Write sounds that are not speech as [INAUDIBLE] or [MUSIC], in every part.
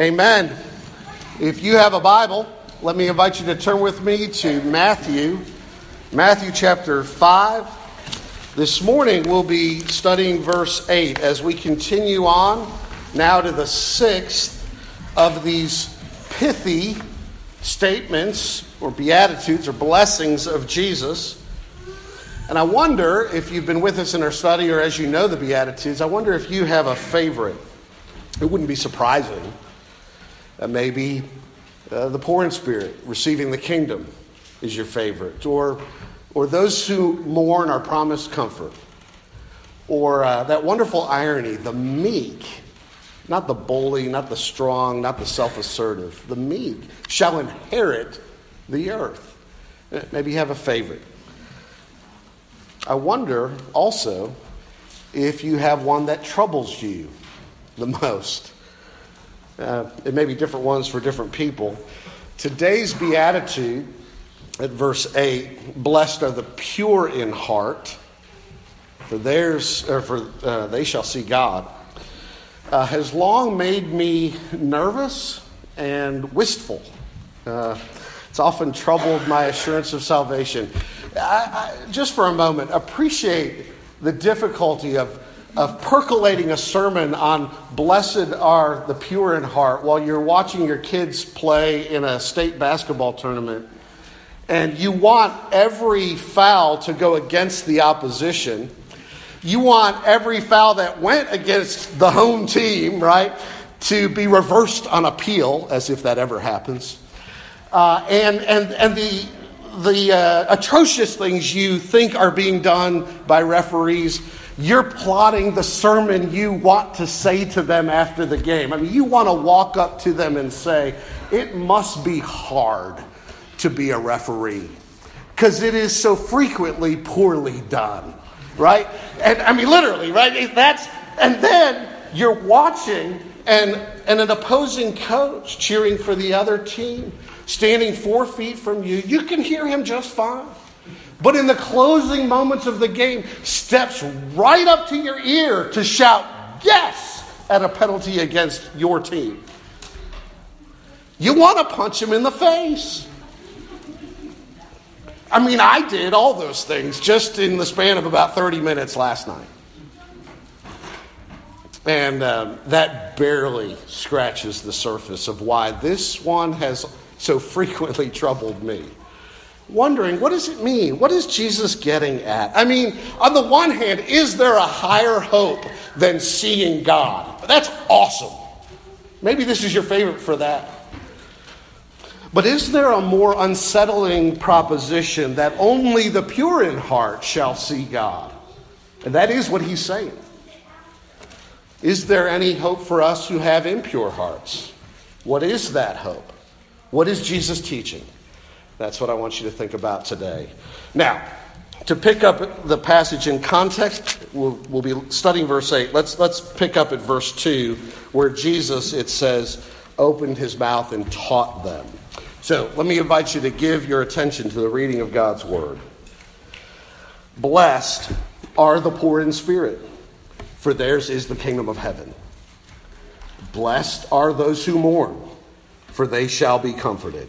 Amen. If you have a Bible, let me invite you to turn with me to Matthew, Matthew chapter 5. This morning we'll be studying verse 8 as we continue on now to the sixth of these pithy statements or beatitudes or blessings of Jesus. And I wonder if you've been with us in our study or as you know the Beatitudes, I wonder if you have a favorite. It wouldn't be surprising maybe uh, the poor in spirit, receiving the kingdom, is your favorite. Or, or those who mourn are promised comfort. Or uh, that wonderful irony, the meek, not the bully, not the strong, not the self assertive, the meek shall inherit the earth. Maybe you have a favorite. I wonder also if you have one that troubles you the most. Uh, it may be different ones for different people. Today's beatitude at verse 8 Blessed are the pure in heart, for, theirs, or for uh, they shall see God, uh, has long made me nervous and wistful. Uh, it's often troubled my assurance of salvation. I, I, just for a moment, appreciate the difficulty of of percolating a sermon on blessed are the pure in heart while you're watching your kids play in a state basketball tournament and you want every foul to go against the opposition. You want every foul that went against the home team right to be reversed on appeal as if that ever happens. Uh, and, and, and the, the uh, atrocious things you think are being done by referees you're plotting the sermon you want to say to them after the game. I mean, you want to walk up to them and say, It must be hard to be a referee because it is so frequently poorly done, right? And I mean, literally, right? That's, and then you're watching and, and an opposing coach cheering for the other team, standing four feet from you. You can hear him just fine but in the closing moments of the game, steps right up to your ear to shout yes at a penalty against your team. You want to punch him in the face. I mean, I did all those things just in the span of about 30 minutes last night. And um, that barely scratches the surface of why this one has so frequently [LAUGHS] troubled me wondering what does it mean? What is Jesus getting at? I mean, on the one hand, is there a higher hope than seeing God? That's awesome. Maybe this is your favorite for that. But is there a more unsettling proposition that only the pure in heart shall see God? And that is what he's saying. Is there any hope for us who have impure hearts? What is that hope? What is Jesus teaching? That's what I want you to think about today. Now, to pick up the passage in context, we'll, we'll, be studying verse 8. Let's, let's pick up at verse 2, where Jesus, it says, opened his mouth and taught them. So let me invite you to give your attention to the reading of God's word. Blessed are the poor in spirit, for theirs is the kingdom of heaven. Blessed are those who mourn, for they shall be comforted.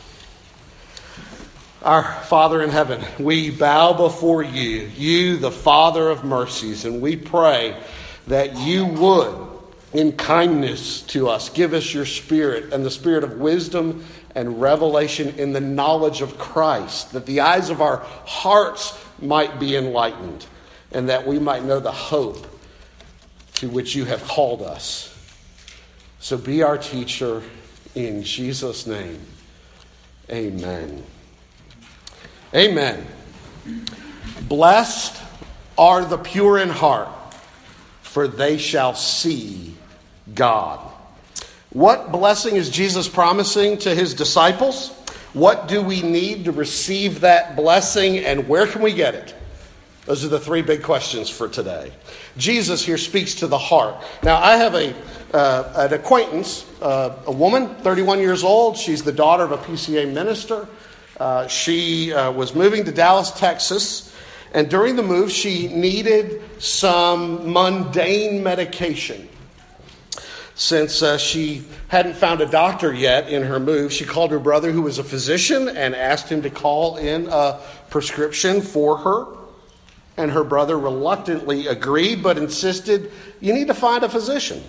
Our Father in heaven, we bow before you, you, the Father of mercies, and we pray that you would, in kindness to us, give us your spirit and the spirit of wisdom and revelation in the knowledge of Christ, that the eyes of our hearts might be enlightened, and that we might know the hope to which you have called us. So be our teacher in Jesus' name. Amen. Amen. Blessed are the pure in heart, for they shall see God. What blessing is Jesus promising to his disciples? What do we need to receive that blessing, and where can we get it? Those are the three big questions for today. Jesus here speaks to the heart. Now, I have a, uh, an acquaintance, uh, a woman, 31 years old. She's the daughter of a PCA minister. Uh, she uh, was moving to Dallas, Texas, and during the move, she needed some mundane medication. Since uh, she hadn't found a doctor yet in her move, she called her brother, who was a physician, and asked him to call in a prescription for her. And her brother reluctantly agreed, but insisted, You need to find a physician.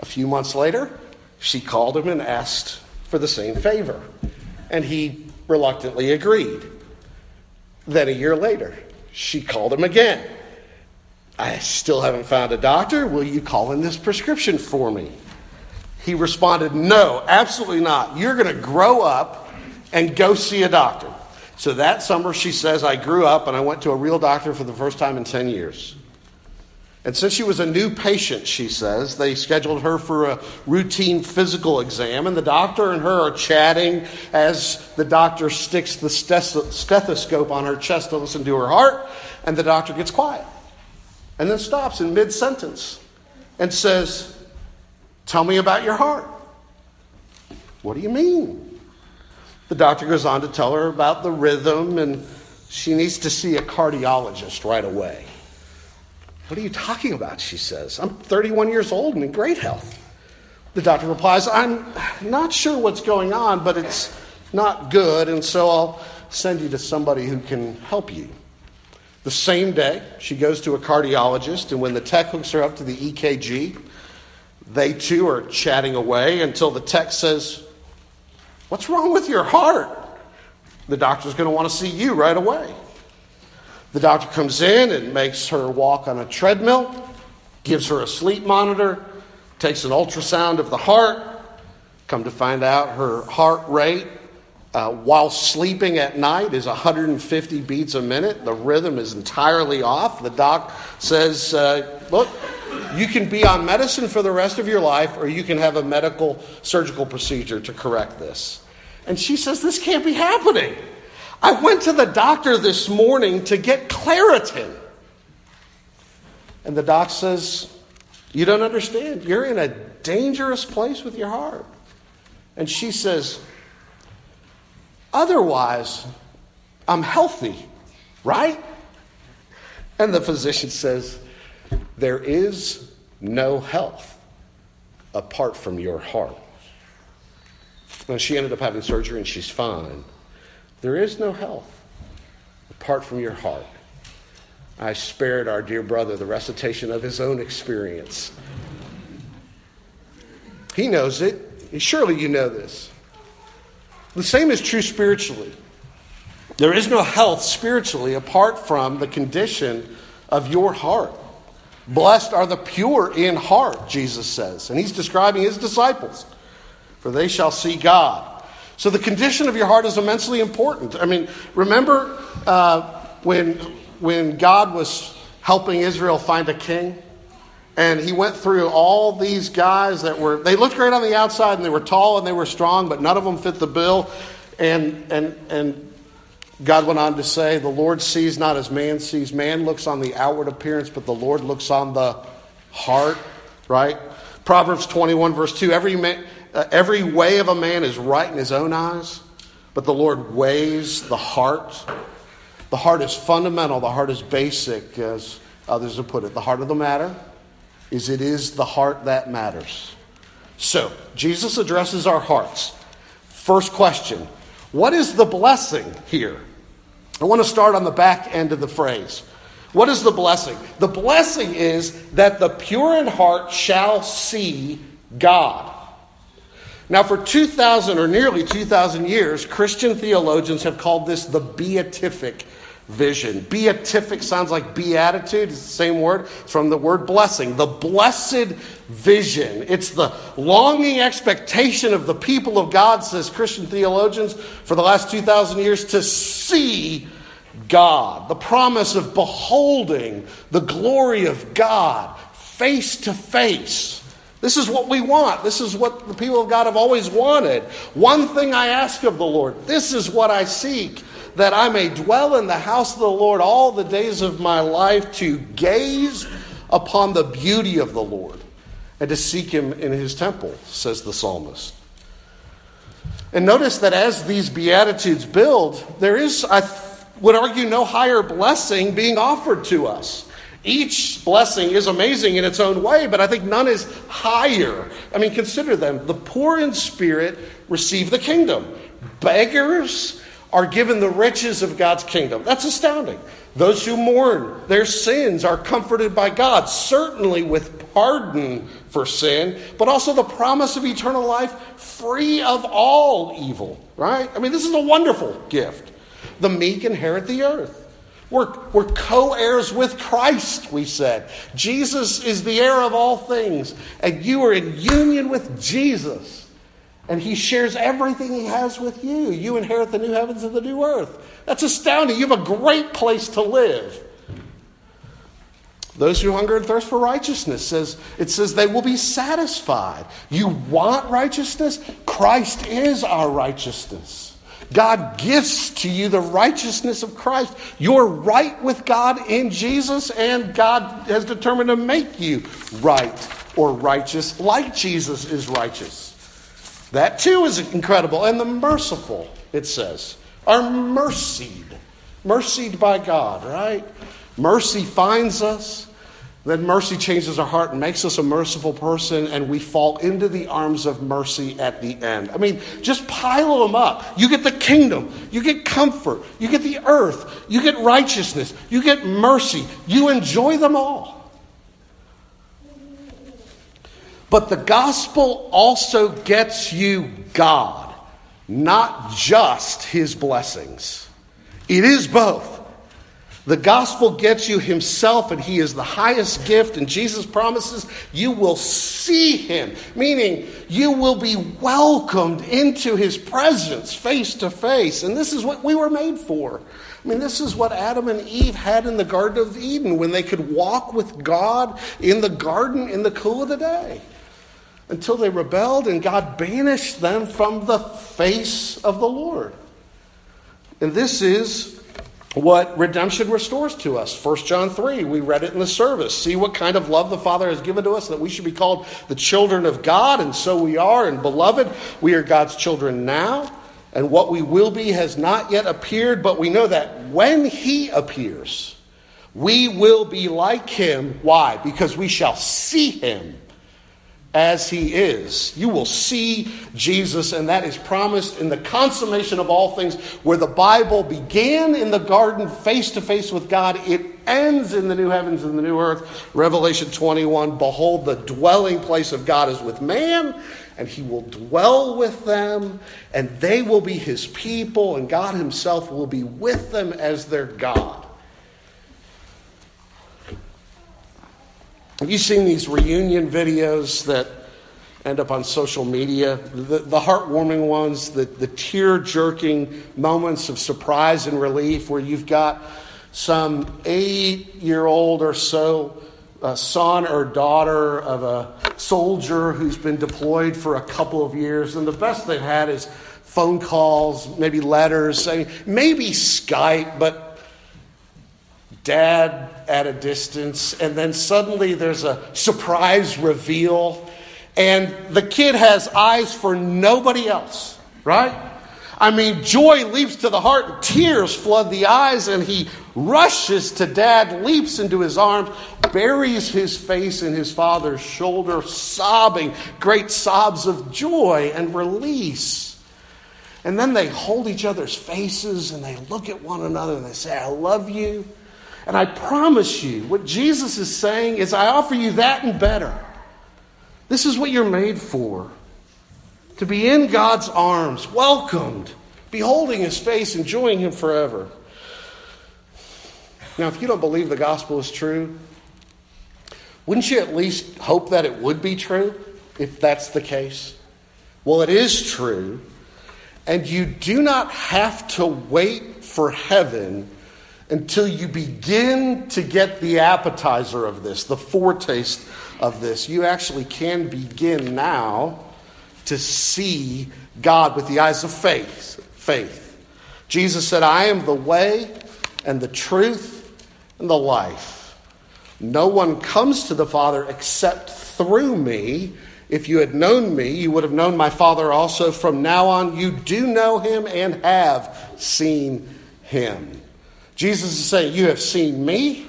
A few months later, she called him and asked for the same favor. And he reluctantly agreed. Then a year later, she called him again. I still haven't found a doctor. Will you call in this prescription for me? He responded, No, absolutely not. You're going to grow up and go see a doctor. So that summer, she says, I grew up and I went to a real doctor for the first time in 10 years. And since she was a new patient, she says, they scheduled her for a routine physical exam, and the doctor and her are chatting as the doctor sticks the stethoscope on her chest to listen to her heart, and the doctor gets quiet and then stops in mid sentence and says, Tell me about your heart. What do you mean? The doctor goes on to tell her about the rhythm, and she needs to see a cardiologist right away. What are you talking about? She says. I'm 31 years old and in great health. The doctor replies, I'm not sure what's going on, but it's not good, and so I'll send you to somebody who can help you. The same day, she goes to a cardiologist, and when the tech hooks her up to the EKG, they too are chatting away until the tech says, What's wrong with your heart? The doctor's going to want to see you right away. The doctor comes in and makes her walk on a treadmill, gives her a sleep monitor, takes an ultrasound of the heart. Come to find out, her heart rate uh, while sleeping at night is 150 beats a minute. The rhythm is entirely off. The doc says, uh, Look, you can be on medicine for the rest of your life, or you can have a medical surgical procedure to correct this. And she says, This can't be happening. I went to the doctor this morning to get Claritin. And the doc says, You don't understand. You're in a dangerous place with your heart. And she says, Otherwise, I'm healthy, right? And the physician says, There is no health apart from your heart. Now, she ended up having surgery and she's fine. There is no health apart from your heart. I spared our dear brother the recitation of his own experience. He knows it. Surely you know this. The same is true spiritually. There is no health spiritually apart from the condition of your heart. Blessed are the pure in heart, Jesus says. And he's describing his disciples, for they shall see God. So the condition of your heart is immensely important. I mean, remember uh, when, when God was helping Israel find a king? And he went through all these guys that were, they looked great on the outside and they were tall and they were strong, but none of them fit the bill. And, and, and God went on to say, The Lord sees not as man sees. Man looks on the outward appearance, but the Lord looks on the heart, right? Proverbs 21, verse 2 Every, man, uh, every way of a man is right in his own eyes, but the Lord weighs the heart. The heart is fundamental, the heart is basic, as others have put it. The heart of the matter is it is the heart that matters. So, Jesus addresses our hearts. First question What is the blessing here? I want to start on the back end of the phrase. What is the blessing? The blessing is that the pure in heart shall see God. Now, for 2,000 or nearly 2,000 years, Christian theologians have called this the beatific vision. Beatific sounds like beatitude, it's the same word it's from the word blessing. The blessed vision. It's the longing expectation of the people of God, says Christian theologians, for the last 2,000 years to see God. The promise of beholding the glory of God face to face. This is what we want. This is what the people of God have always wanted. One thing I ask of the Lord, this is what I seek, that I may dwell in the house of the Lord all the days of my life to gaze upon the beauty of the Lord and to seek him in his temple, says the psalmist. And notice that as these Beatitudes build, there is, I would argue, no higher blessing being offered to us. Each blessing is amazing in its own way, but I think none is higher. I mean, consider them. The poor in spirit receive the kingdom, beggars are given the riches of God's kingdom. That's astounding. Those who mourn their sins are comforted by God, certainly with pardon for sin, but also the promise of eternal life free of all evil, right? I mean, this is a wonderful gift. The meek inherit the earth. We're, we're co heirs with Christ, we said. Jesus is the heir of all things, and you are in union with Jesus. And he shares everything he has with you. You inherit the new heavens and the new earth. That's astounding. You have a great place to live. Those who hunger and thirst for righteousness says it says they will be satisfied. You want righteousness? Christ is our righteousness. God gives to you the righteousness of Christ. You're right with God in Jesus, and God has determined to make you right or righteous like Jesus is righteous. That too is incredible. And the merciful, it says, are mercied. Mercied by God, right? Mercy finds us. Then mercy changes our heart and makes us a merciful person, and we fall into the arms of mercy at the end. I mean, just pile them up. You get the kingdom, you get comfort, you get the earth, you get righteousness, you get mercy. You enjoy them all. But the gospel also gets you God, not just his blessings. It is both. The gospel gets you himself, and he is the highest gift. And Jesus promises you will see him, meaning you will be welcomed into his presence face to face. And this is what we were made for. I mean, this is what Adam and Eve had in the Garden of Eden when they could walk with God in the garden in the cool of the day until they rebelled and God banished them from the face of the Lord. And this is what redemption restores to us. 1 John 3, we read it in the service. See what kind of love the Father has given to us that we should be called the children of God, and so we are. And beloved, we are God's children now, and what we will be has not yet appeared, but we know that when He appears, we will be like Him. Why? Because we shall see Him as he is. You will see Jesus, and that is promised in the consummation of all things, where the Bible began in the garden face to face with God. It ends in the new heavens and the new earth. Revelation 21 Behold, the dwelling place of God is with man, and he will dwell with them, and they will be his people, and God himself will be with them as their God. Have you seen these reunion videos that end up on social media? The, the heartwarming ones, the, the tear jerking moments of surprise and relief where you've got some eight year old or so uh, son or daughter of a soldier who's been deployed for a couple of years, and the best they've had is phone calls, maybe letters, maybe Skype, but dad at a distance, and then suddenly there's a surprise reveal, and the kid has eyes for nobody else, right? I mean, joy leaps to the heart, and tears flood the eyes, and he rushes to dad, leaps into his arms, buries his face in his father's shoulder, sobbing great sobs of joy and release. And then they hold each other's faces and they look at one another and they say, I love you. And I promise you, what Jesus is saying is, I offer you that and better. This is what you're made for to be in God's arms, welcomed, beholding his face, enjoying him forever. Now, if you don't believe the gospel is true, wouldn't you at least hope that it would be true if that's the case? Well, it is true, and you do not have to wait for heaven until you begin to get the appetizer of this, the foretaste of this. You actually can begin now to see God with the eyes of faith. Faith. Jesus said, I am the way and the truth and the life. No one comes to the Father except through me. If you had known me, you would have known my Father also. From now on, you do know him and have seen him. Jesus is saying, You have seen me,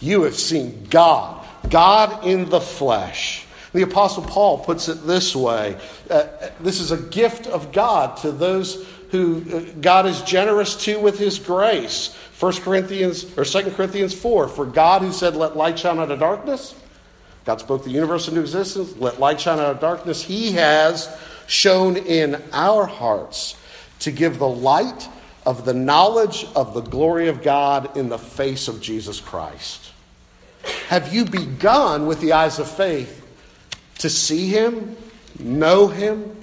you have seen God, God in the flesh. The Apostle Paul puts it this way uh, this is a gift of God to those who uh, God is generous to with his grace. 1 Corinthians or 2 Corinthians 4 For God who said, Let light shine out of darkness, God spoke the universe into existence, let light shine out of darkness. He has shown in our hearts to give the light of the knowledge of the glory of God in the face of Jesus Christ. Have you begun with the eyes of faith to see Him, know Him,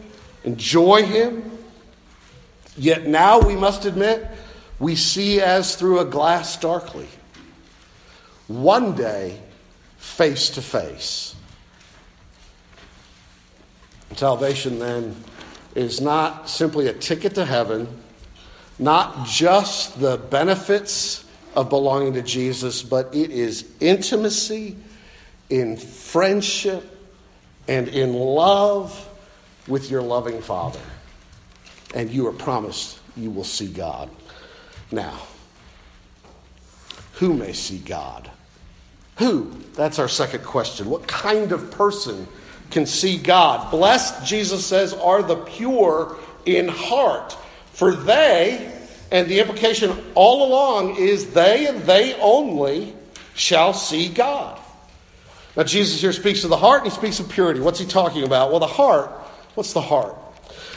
enjoy Him? Yet now we must admit, we see as through a glass darkly. One day, face to face. Salvation, then, is not simply a ticket to heaven, not just the benefits of belonging to Jesus, but it is intimacy in friendship and in love with your loving Father and you are promised you will see God. Now, who may see God? Who? That's our second question. What kind of person can see God? Blessed, Jesus says, are the pure in heart, for they, and the implication all along is they and they only shall see God. Now, Jesus here speaks of the heart and he speaks of purity. What's he talking about? Well, the heart, what's the heart?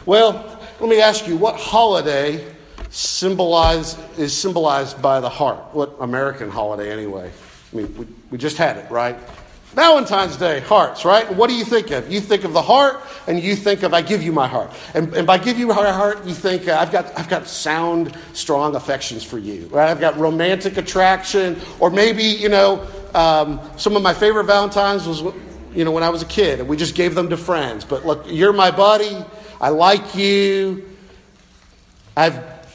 Well, let me ask you, what holiday symbolize, is symbolized by the heart? What American holiday, anyway? I mean, we, we just had it, right? Valentine's Day, hearts, right? What do you think of? You think of the heart, and you think of I give you my heart. And, and by give you my heart, you think uh, I've got I've got sound, strong affections for you, right? I've got romantic attraction, or maybe you know um, some of my favorite Valentines was you know when I was a kid, and we just gave them to friends. But look, you're my buddy. I like you. I have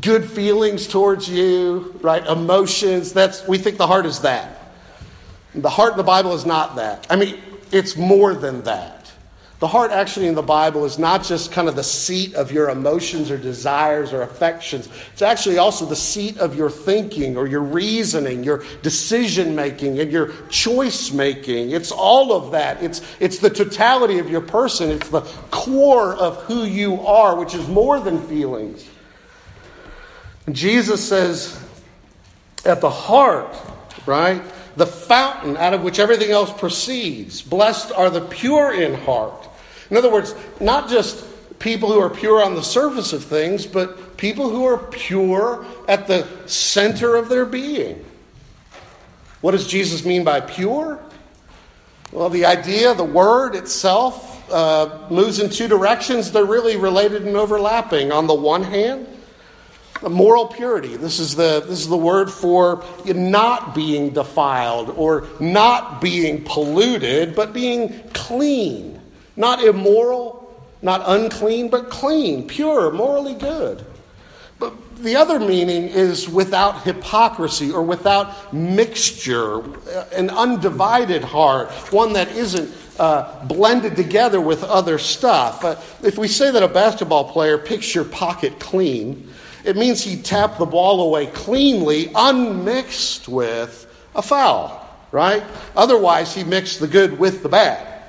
good feelings towards you, right? Emotions. That's we think the heart is that. The heart in the Bible is not that. I mean, it's more than that. The heart, actually, in the Bible is not just kind of the seat of your emotions or desires or affections. It's actually also the seat of your thinking or your reasoning, your decision making, and your choice making. It's all of that. It's, it's the totality of your person, it's the core of who you are, which is more than feelings. And Jesus says, at the heart, right? The fountain out of which everything else proceeds. Blessed are the pure in heart in other words, not just people who are pure on the surface of things, but people who are pure at the center of their being. What does Jesus mean by pure? Well, the idea, the word itself, uh, moves in two directions. They're really related and overlapping. On the one hand, moral purity. This is the, this is the word for not being defiled or not being polluted, but being clean. Not immoral, not unclean, but clean, pure, morally good. But the other meaning is without hypocrisy or without mixture, an undivided heart, one that isn't uh, blended together with other stuff. Uh, if we say that a basketball player picks your pocket clean, it means he tapped the ball away cleanly, unmixed with a foul, right? Otherwise, he mixed the good with the bad.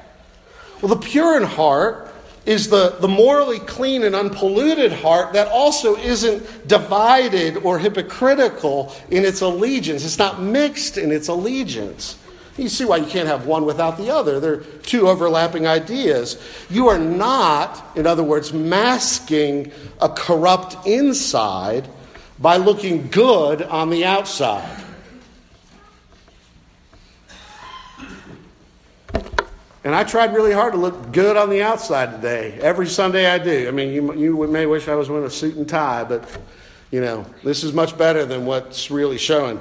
Well, the pure in heart is the, the morally clean and unpolluted heart that also isn't divided or hypocritical in its allegiance. It's not mixed in its allegiance. You see why you can't have one without the other. They're two overlapping ideas. You are not, in other words, masking a corrupt inside by looking good on the outside. And I tried really hard to look good on the outside today. Every Sunday I do. I mean, you, you may wish I was wearing a suit and tie, but You know, this is much better than what's really showing.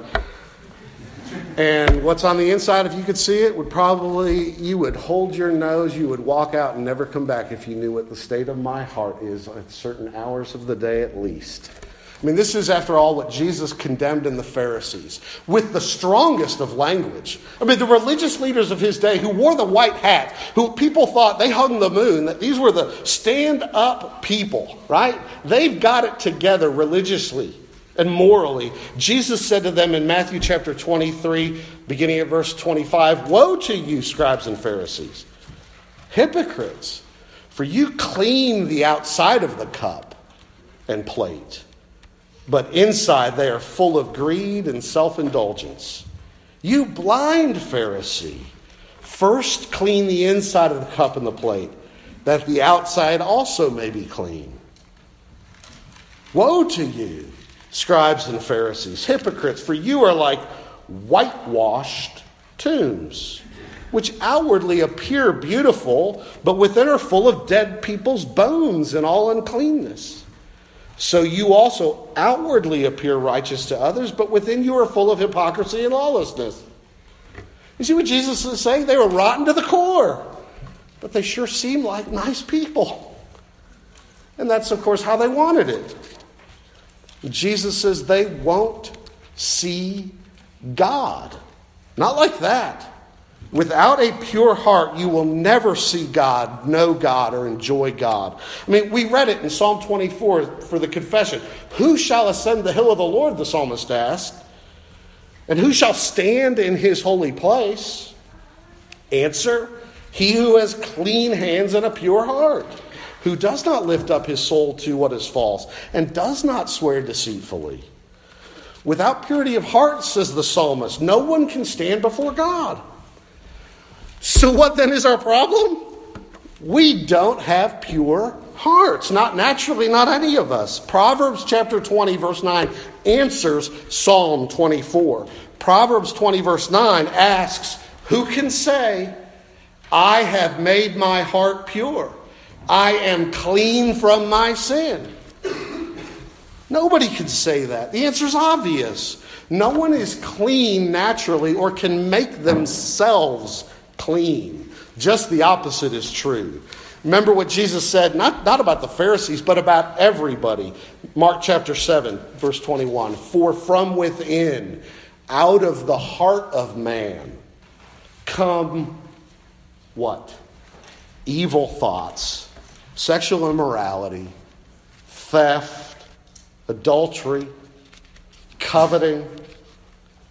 And what's on the inside, if you could see it, would probably, you would hold your nose, you would walk out and never come back if you knew what the state of my heart is at certain hours of the day at least. I mean, this is, after all, what Jesus condemned in the Pharisees with the strongest of language. I mean, the religious leaders of his day who wore the white hat, who people thought they hung the moon, that these were the stand up people, right? They've got it together religiously and morally. Jesus said to them in Matthew chapter 23, beginning at verse 25 Woe to you, scribes and Pharisees, hypocrites, for you clean the outside of the cup and plate but inside they are full of greed and self indulgence. You blind Pharisee, first clean the inside of the cup and the plate, that the outside also may be clean. Woe to you, scribes and Pharisees, hypocrites, for you are like whitewashed tombs, which outwardly appear beautiful, but within are full of dead people's bones and all uncleanness. So you also outwardly appear righteous to others, but within you are full of hypocrisy and lawlessness. You see what Jesus is saying? They were rotten to the core, but they sure seem like nice people. And that's, of course, how they wanted it. Jesus says they won't see God. Not like that. Without a pure heart, you will never see God, know God, or enjoy God. I mean, we read it in Psalm 24 for the confession. Who shall ascend the hill of the Lord, the psalmist asked? And who shall stand in his holy place? Answer He who has clean hands and a pure heart, who does not lift up his soul to what is false, and does not swear deceitfully. Without purity of heart, says the psalmist, no one can stand before God. So, what then is our problem? We don't have pure hearts. Not naturally, not any of us. Proverbs chapter 20, verse 9 answers Psalm 24. Proverbs 20, verse 9 asks, Who can say, I have made my heart pure? I am clean from my sin. Nobody can say that. The answer is obvious. No one is clean naturally or can make themselves clean. Just the opposite is true. Remember what Jesus said, not, not about the Pharisees, but about everybody. Mark chapter 7, verse 21. For from within, out of the heart of man, come what? Evil thoughts, sexual immorality, theft, adultery, coveting,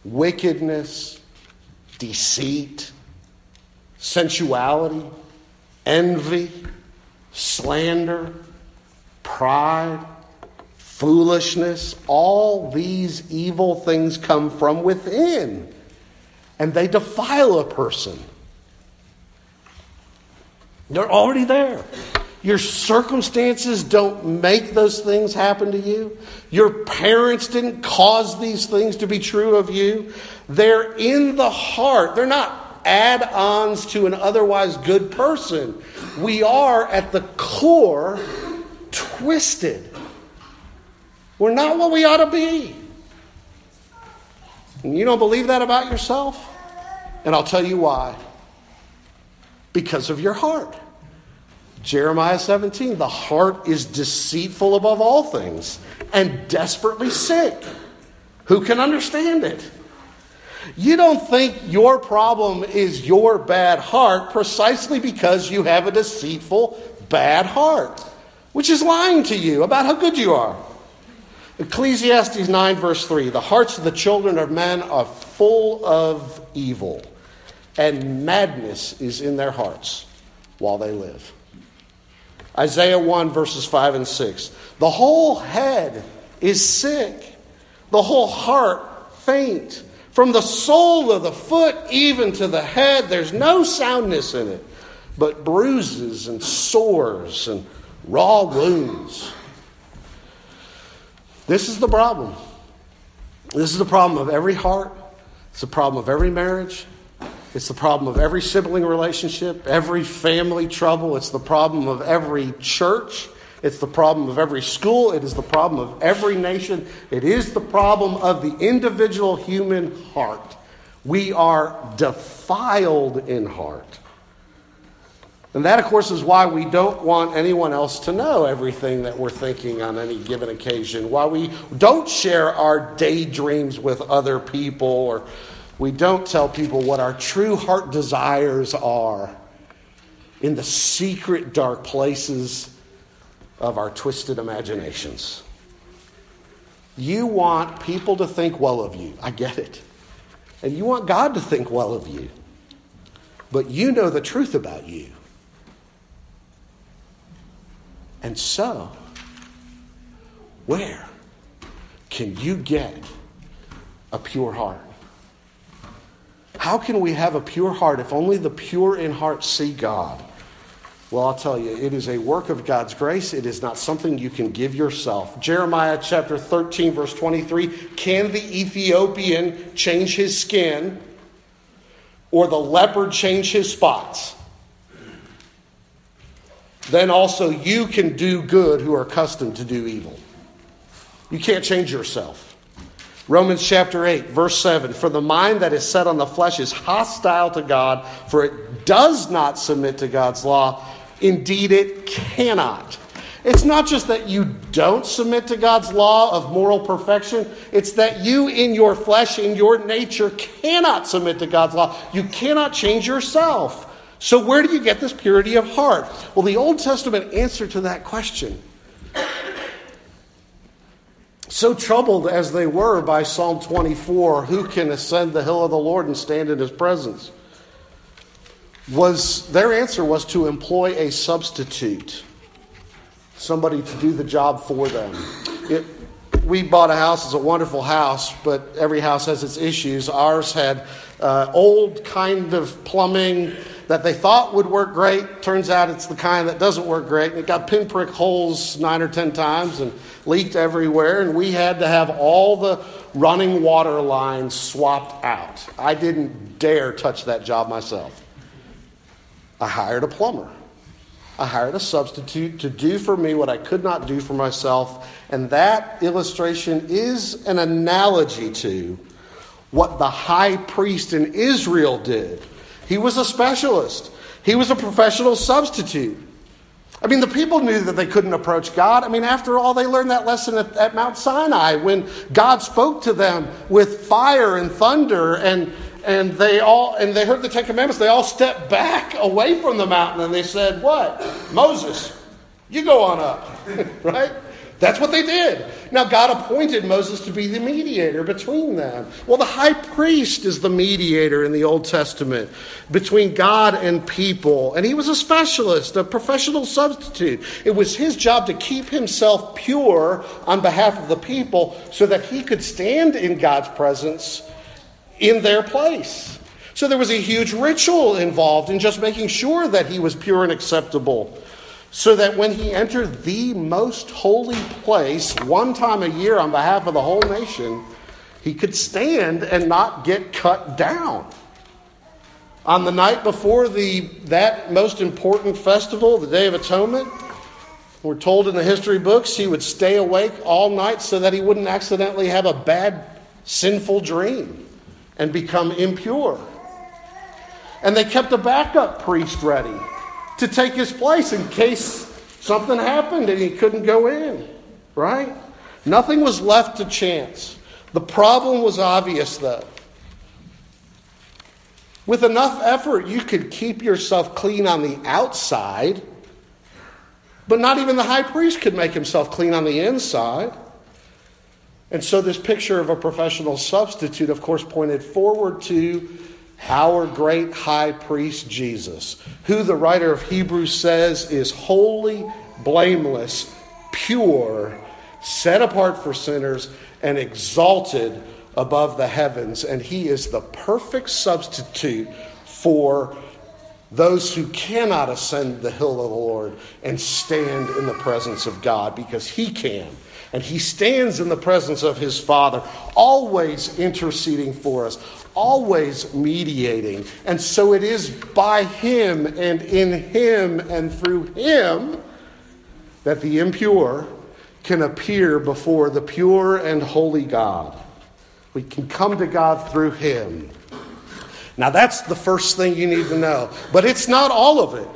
wickedness, deceit sensuality, envy, slander, pride, foolishness. All these evil things come from within, and they defile a person. They're already there. Your circumstances don't make those things happen to you. Your parents didn't cause these things to be true of you. They're in the heart. They're not add ons to an otherwise good person. We are, at the core, twisted. We're not what we ought to be. And you don't believe that about yourself? And I'll tell you why. Because of your heart. Jeremiah 17, the heart is deceitful above all things and desperately sick. Who can understand it? You don't think your problem is your bad heart precisely because you have a deceitful, bad heart, which is lying to you about how good you are. Ecclesiastes 9, verse 3 The hearts of the children of men are full of evil, and madness is in their hearts while they live. Isaiah 1, verses 5 and 6 The whole head is sick, the whole heart faint. From the sole of the foot even to the head, there's no soundness in it, but bruises and sores and raw wounds. This is the problem. This is the problem of every heart. It's the problem of every marriage. It's the problem of every sibling relationship, every family trouble. It's the problem of every church It's the problem of every school. It is the problem of every nation. It is the problem of the individual human heart. We are defiled in heart. And that, of course, is why we don't want anyone else to know everything that we're thinking on any given occasion, why we don't share our daydreams with other people, or we don't tell people what our true heart desires are in the secret, dark places of our twisted imaginations. You want people to think well of you. I get it. And you want God to think well of you. But you know the truth about you. And so, where can you get a pure heart? How can we have a pure heart if only the pure in heart see God? Well, I'll tell you, it is a work of God's grace. It is not something you can give yourself. Jeremiah chapter 13, verse 23 Can the Ethiopian change his skin or the leopard change his spots? then also you can do good who are accustomed to do evil. You can't change yourself. Romans chapter 8, verse 7 For the mind that is set on the flesh is hostile to God, for it does not submit to God's law. Indeed, it cannot. It's not just that you don't submit to God's law of moral perfection, it's that you, in your flesh, in your nature, cannot submit to God's law. You cannot change yourself. So, where do you get this purity of heart? Well, the Old Testament answer to that question. So troubled as they were by Psalm 24, who can ascend the hill of the Lord and stand in his presence? Was their answer was to employ a substitute, somebody to do the job for them. It, we bought a house, it's a wonderful house, but every house has its issues. Ours had uh, old kind of plumbing that they thought would work great. Turns out it's the kind that doesn't work great. And it got pinprick holes nine or ten times and leaked everywhere. And we had to have all the running water lines swapped out. I didn't dare touch that job myself. I hired a plumber. I hired a substitute to do for me what I could not do for myself. And that illustration is an analogy to what the high priest in Israel did he was a specialist, he was a professional substitute. I mean, the people knew that they couldn't approach God. I mean, after all, they learned that lesson at, at Mount Sinai when God spoke to them with fire and thunder and and they all and they heard the Ten Commandments. They all stepped back away from the mountain and they said, "What, Moses? You go on up, [LAUGHS] right?" That's what they did. Now, God appointed Moses to be the mediator between them. Well, the high priest is the mediator in the Old Testament between God and people. And he was a specialist, a professional substitute. It was his job to keep himself pure on behalf of the people so that he could stand in God's presence in their place. So there was a huge ritual involved in just making sure that he was pure and acceptable so that when he entered the most holy place one time a year on behalf of the whole nation, he could stand and not get cut down. On the night before the, that most important festival, the Day of Atonement, we're told in the history books he would stay awake all night so that he wouldn't accidentally have a bad, sinful dream and become impure. And they kept a backup priest ready to take his place in case something happened and he couldn't go in, right? Nothing was left to chance. The problem was obvious, though. With enough effort, you could keep yourself clean on the outside, but not even the high priest could make himself clean on the inside. And so, this picture of a professional substitute, of course, pointed forward to our great high priest Jesus, who the writer of Hebrews says is holy, blameless, pure, set apart for sinners, and exalted above the heavens. And he is the perfect substitute for those who cannot ascend the hill of the Lord and stand in the presence of God because he can. And he stands in the presence of his Father, always interceding for us, always mediating. And so it is by Him and in Him and through Him that the impure can appear before the pure and holy God. We can come to God through Him. Now, that's the first thing you need to know. But it's not all of it.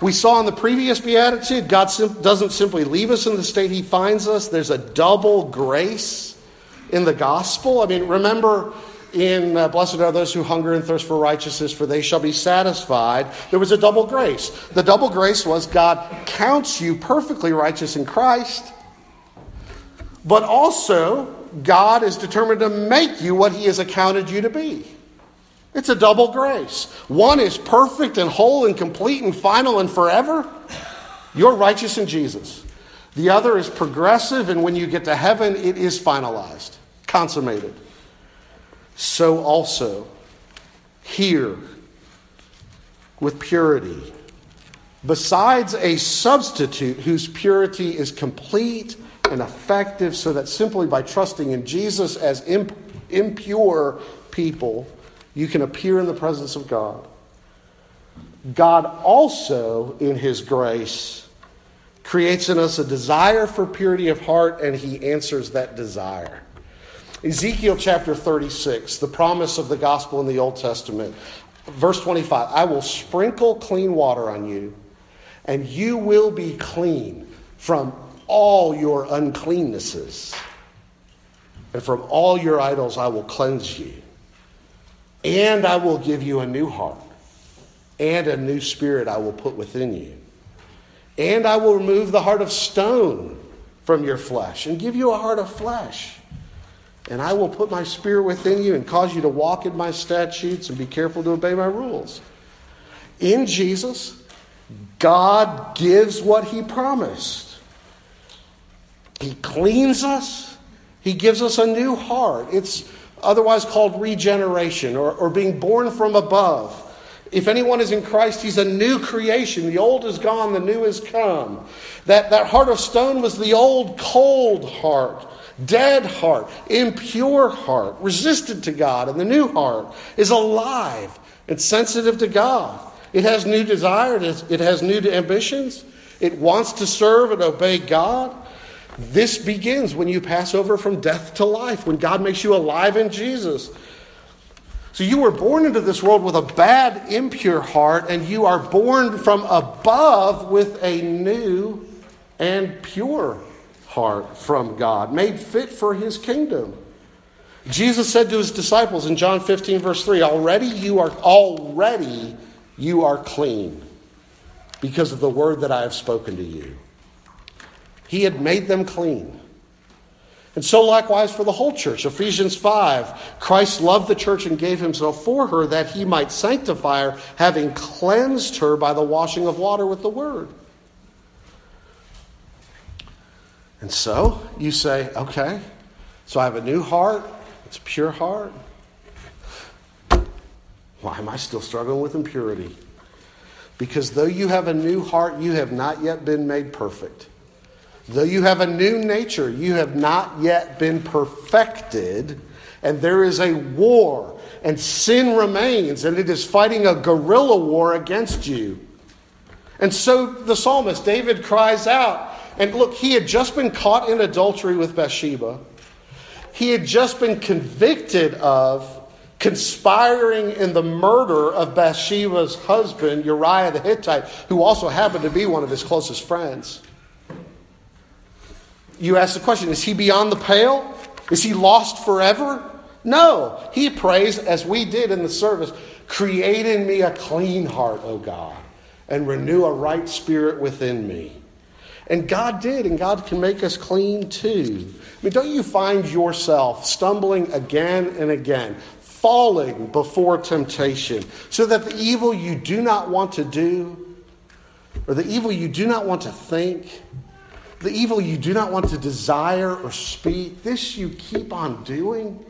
We saw in the previous beatitude, God doesn't simply leave us in the state He finds us, there's a double grace in the gospel. I mean, remember in uh, Blessed are those who hunger and thirst for righteousness, for they shall be satisfied. There was a double grace. The double grace was God counts you perfectly righteous in Christ, but also God is determined to make you what He has accounted you to be. It's a double grace. One is perfect and whole and complete and final and forever. You're righteous in Jesus. The other is progressive, and when you get to heaven, it is finalized, consummated. So also, here, with purity, besides a substitute whose purity is complete and effective, so that simply by trusting in Jesus as imp- impure people, you can appear in the presence of God. God also, in His grace, creates in us a desire for purity of heart, and He answers that desire. Ezekiel chapter 36, the promise of the gospel in the Old Testament, verse 25 I will sprinkle clean water on you, and you will be clean from all your uncleannesses. And from all your idols I will cleanse you. And I will give you a new heart, and a new spirit I will put within you. And I will remove the heart of stone from your flesh and give you a heart of flesh. And I will put my spirit within you and cause you to walk in my statutes and be careful to obey my rules. In Jesus, God gives what he promised. He cleans us, he gives us a new heart. It's otherwise called regeneration or, or being born from above. If anyone is in Christ, he's a new creation. The old is gone, the new has come. That, that heart of stone was the old cold heart, dead heart, impure heart, resistant to God. And the new heart is alive and sensitive to God. It has new desires, it has new ambitions, it wants to serve and obey God. This begins when you pass over from death to life, when God makes you alive in Jesus. So you were born into this world with a bad, impure heart, and you are born from above with a new and pure heart from God, made fit for his kingdom. Jesus said to his disciples in John 15, verse 3, Already you are already you are clean because of the word that I have spoken to you. He had made them clean. And so, likewise, for the whole church. Ephesians 5 Christ loved the church and gave himself for her that he might sanctify her, having cleansed her by the washing of water with the word. And so you say, okay, so I have a new heart, it's a pure heart. Why am I still struggling with impurity? Because though you have a new heart, you have not yet been made perfect. Though you have a new nature, you have not yet been perfected, and there is a war, and sin remains, and it is fighting a guerrilla war against you. And so the psalmist, David, cries out, and look, he had just been caught in adultery with Bathsheba. He had just been convicted of conspiring in the murder of Bathsheba's husband, Uriah the Hittite, who also happened to be one of his closest friends. You ask the question is he beyond the pale? Is he lost forever? No. He prays, as we did in the service, create in me a clean heart, O God, and renew a right spirit within me. And God did, and God can make us clean too. I mean, don't you find yourself stumbling again and again, falling before temptation, so that the evil you do not want to do, or the evil you do not want to think, the evil you do not want to desire or speak, this you keep on doing?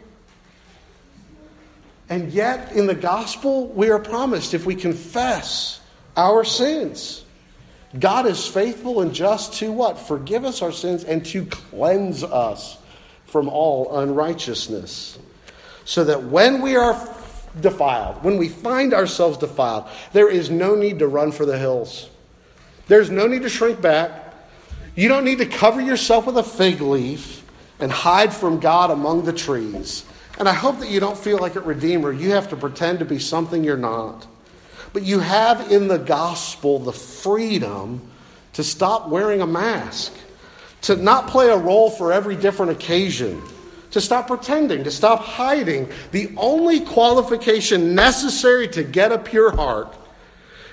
And yet, in the gospel, we are promised if we confess our sins, God is faithful and just to what? Forgive us our sins and to cleanse us from all unrighteousness. So that when we are defiled, when we find ourselves defiled, there is no need to run for the hills. There's no need to shrink back. You don't need to cover yourself with a fig leaf and hide from God among the trees. And I hope that you don't feel like at Redeemer you have to pretend to be something you're not. But you have in the gospel the freedom to stop wearing a mask, to not play a role for every different occasion, to stop pretending, to stop hiding. The only qualification necessary to get a pure heart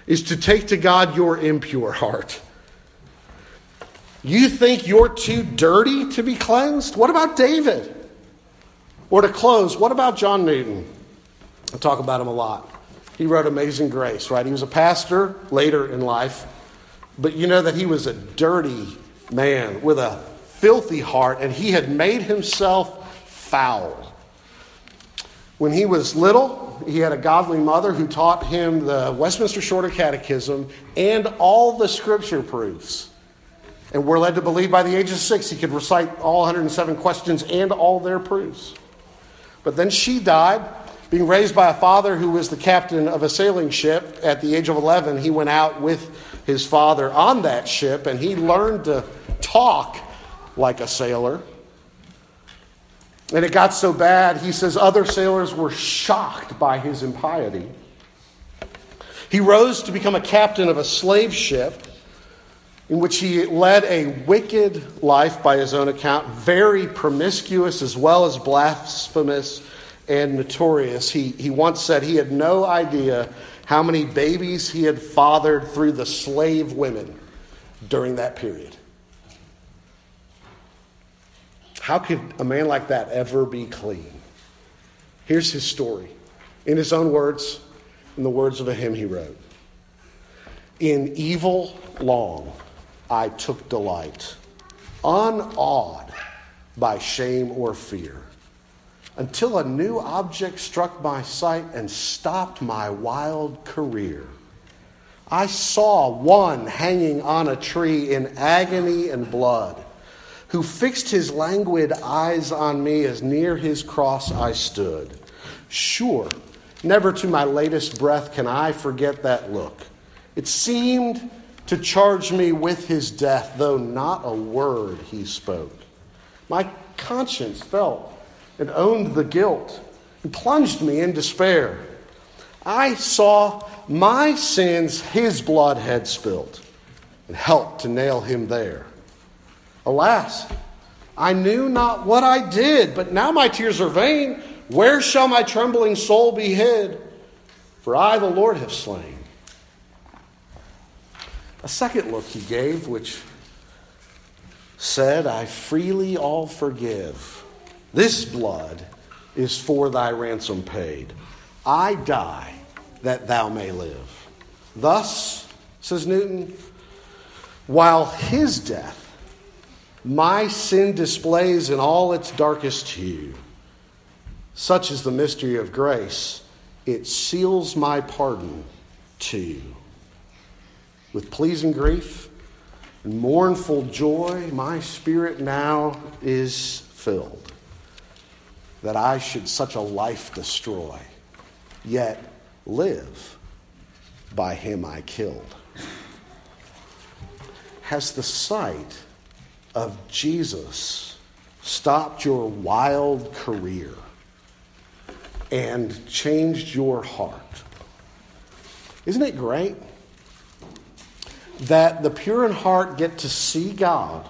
is to take to God your impure heart. You think you're too dirty to be cleansed? What about David? Or to close, what about John Newton? I talk about him a lot. He wrote Amazing Grace, right? He was a pastor later in life, but you know that he was a dirty man with a filthy heart, and he had made himself foul. When he was little, he had a godly mother who taught him the Westminster Shorter Catechism and all the scripture proofs. And we're led to believe by the age of six he could recite all 107 questions and all their proofs. But then she died, being raised by a father who was the captain of a sailing ship. At the age of 11, he went out with his father on that ship and he learned to talk like a sailor. And it got so bad, he says other sailors were shocked by his impiety. He rose to become a captain of a slave ship in which he led a wicked life by his own account, very promiscuous as well as blasphemous and notorious. He, he once said he had no idea how many babies he had fathered through the slave women during that period. How could a man like that ever be clean? Here's his story in his own words, in the words of a hymn he wrote. In evil long I took delight, unawed by shame or fear, until a new object struck my sight and stopped my wild career. I saw one hanging on a tree in agony and blood, who fixed his languid eyes on me as near his cross I stood. Sure, never to my latest breath can I forget that look. It seemed to charge me with his death, though not a word he spoke. My conscience felt and owned the guilt and plunged me in despair. I saw my sins his blood had spilt and helped to nail him there. Alas, I knew not what I did, but now my tears are vain. Where shall my trembling soul be hid? For I, the Lord, have slain. A second look he gave, which said, I freely all forgive. This blood is for thy ransom paid. I die that thou may live. Thus, says Newton, while his death my sin displays in all its darkest hue, such is the mystery of grace, it seals my pardon too. With pleasing grief and mournful joy, my spirit now is filled that I should such a life destroy, yet live by him I killed. Has the sight of Jesus stopped your wild career and changed your heart? Isn't it great? that the pure in heart get to see God.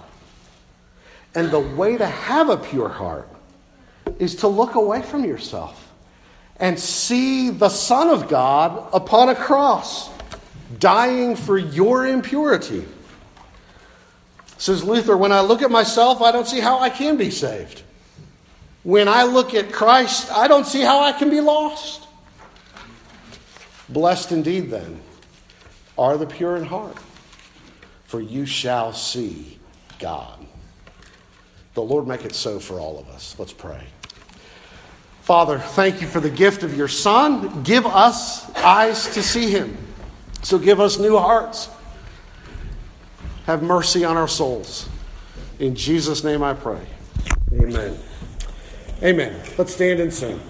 And the way to have a pure heart is to look away from yourself and see the Son of God upon a cross, dying for your impurity. Says Luther, when I look at myself, I don't see how I can be saved. When I look at Christ, I don't see how I can be lost. Blessed indeed, then, are the pure in heart for you shall see God. The Lord make it so for all of us. Let's pray. Father, thank you for the gift of your Son. Give us eyes to see him. So give us new hearts. Have mercy on our souls. In Jesus' name I pray. Amen. Amen. Let's stand and sing.